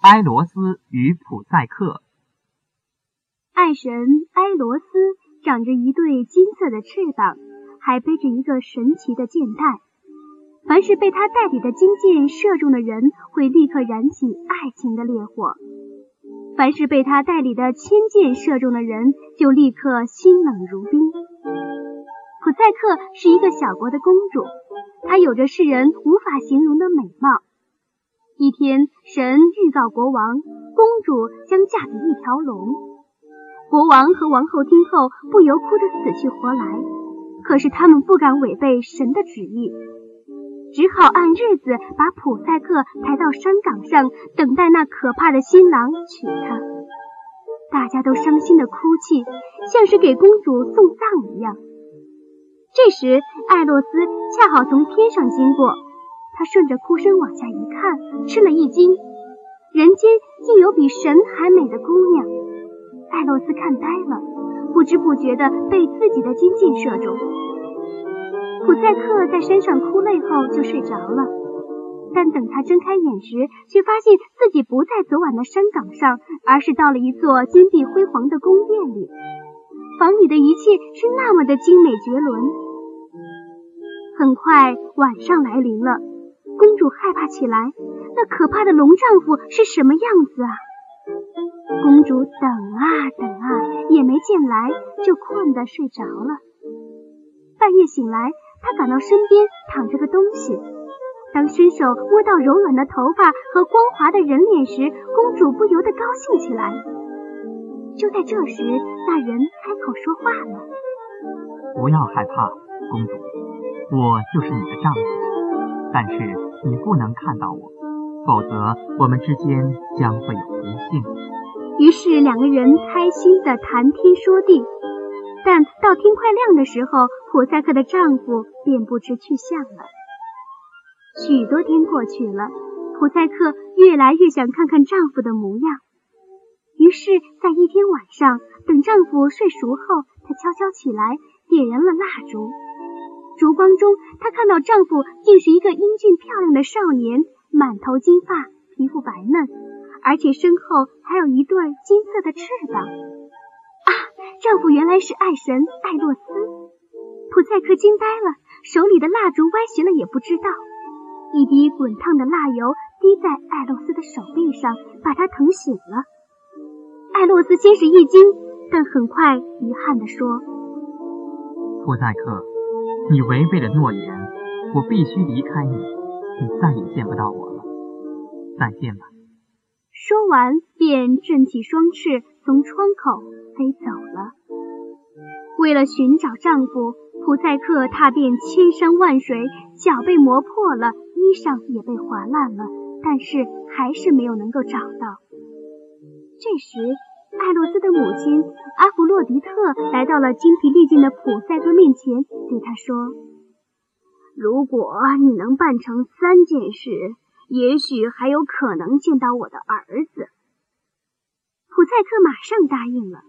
埃罗斯与普赛克。爱神埃罗斯长着一对金色的翅膀，还背着一个神奇的箭袋。凡是被他带领的金箭射中的人，会立刻燃起爱情的烈火；凡是被他带领的千箭射中的人，就立刻心冷如冰。普赛克是一个小国的公主，她有着世人无法形容的美貌。一天，神预告国王，公主将嫁给一条龙。国王和王后听后，不由哭得死去活来。可是他们不敢违背神的旨意，只好按日子把普赛克抬到山岗上，等待那可怕的新郎娶她。大家都伤心的哭泣，像是给公主送葬一样。这时，艾洛斯恰好从天上经过。他顺着哭声往下一看，吃了一惊，人间竟有比神还美的姑娘。艾洛斯看呆了，不知不觉的被自己的金箭射中。普赛克在山上哭累后就睡着了，但等他睁开眼时，却发现自己不在昨晚的山岗上，而是到了一座金碧辉煌的宫殿里。房里的一切是那么的精美绝伦。很快晚上来临了。公主害怕起来，那可怕的龙丈夫是什么样子啊？公主等啊等啊，也没见来，就困得睡着了。半夜醒来，她感到身边躺着个东西。当伸手摸到柔软的头发和光滑的人脸时，公主不由得高兴起来。就在这时，那人开口说话了：“不要害怕，公主，我就是你的丈夫。但是。”你不能看到我，否则我们之间将会有不幸。于是两个人开心地谈天说地，但到天快亮的时候，普赛克的丈夫便不知去向了。许多天过去了，普赛克越来越想看看丈夫的模样。于是，在一天晚上，等丈夫睡熟后，她悄悄起来，点燃了蜡烛。烛光中，她看到丈夫竟是一个英俊漂亮的少年，满头金发，皮肤白嫩，而且身后还有一对金色的翅膀。啊，丈夫原来是爱神艾洛斯！普赛克惊呆了，手里的蜡烛歪斜了也不知道。一滴滚烫的蜡油滴在艾洛斯的手臂上，把他疼醒了。艾洛斯先是一惊，但很快遗憾地说：“普赛克。”你违背了诺言，我必须离开你，你再也见不到我了。再见吧。说完，便振起双翅，从窗口飞走了。为了寻找丈夫，普赛克踏遍千山万水，脚被磨破了，衣裳也被划烂了，但是还是没有能够找到。这时，艾洛斯的母亲阿弗洛狄特来到了精疲力尽的普赛克面前，对他说：“如果你能办成三件事，也许还有可能见到我的儿子。”普赛克马上答应了。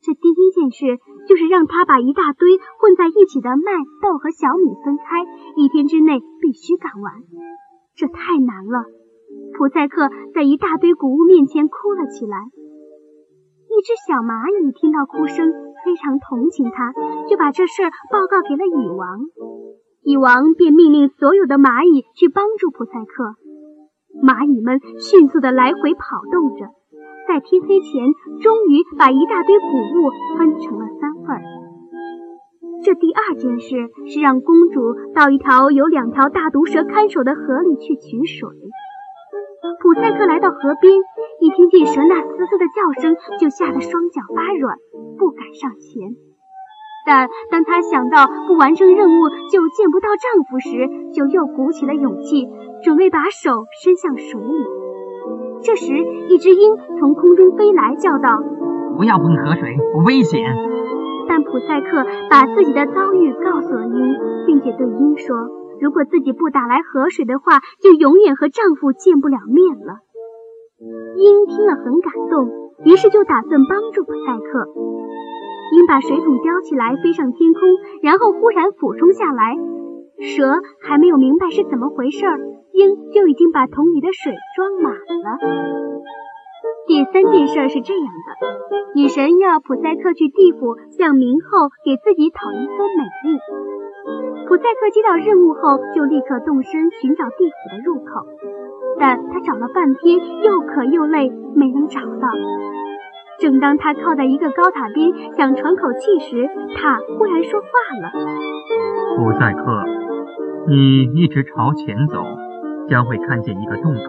这第一件事就是让他把一大堆混在一起的麦、豆和小米分开，一天之内必须干完。这太难了。普赛克在一大堆谷物面前哭了起来。一只小蚂蚁听到哭声，非常同情他，就把这事儿报告给了蚁王。蚁王便命令所有的蚂蚁去帮助普赛克。蚂蚁们迅速的来回跑动着，在天黑前，终于把一大堆谷物分成了三份。这第二件事是让公主到一条有两条大毒蛇看守的河里去取水。普赛克来到河边，一听见蛇那嘶嘶的叫声，就吓得双脚发软，不敢上前。但当她想到不完成任务就见不到丈夫时，就又鼓起了勇气，准备把手伸向水里。这时，一只鹰从空中飞来，叫道：“不要碰河水，危险！”但普赛克把自己的遭遇告诉了鹰，并且对鹰说。如果自己不打来河水的话，就永远和丈夫见不了面了。鹰听了很感动，于是就打算帮助普赛克。鹰把水桶叼起来，飞上天空，然后忽然俯冲下来。蛇还没有明白是怎么回事，鹰就已经把桶里的水装满了。第三件事是这样的：女神要普赛克去地府向冥后给自己讨一份美丽。普赛克接到任务后，就立刻动身寻找地府的入口，但他找了半天，又渴又累，没能找到。正当他靠在一个高塔边想喘口气时，塔忽然说话了：“普赛克，你一直朝前走，将会看见一个洞口，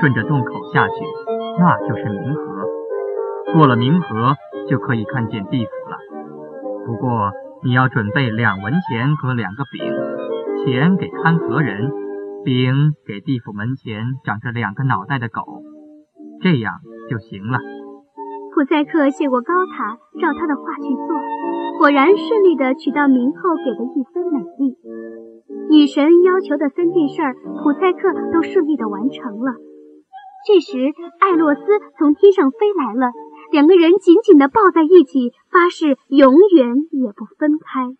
顺着洞口下去，那就是冥河。过了冥河，就可以看见地府了。不过……”你要准备两文钱和两个饼，钱给看河人，饼给地府门前长着两个脑袋的狗，这样就行了。普赛克谢过高塔，照他的话去做，果然顺利的取到冥后给的一分美丽。女神要求的三件事儿，普赛克都顺利的完成了。这时，艾洛斯从天上飞来了。两个人紧紧地抱在一起，发誓永远也不分开。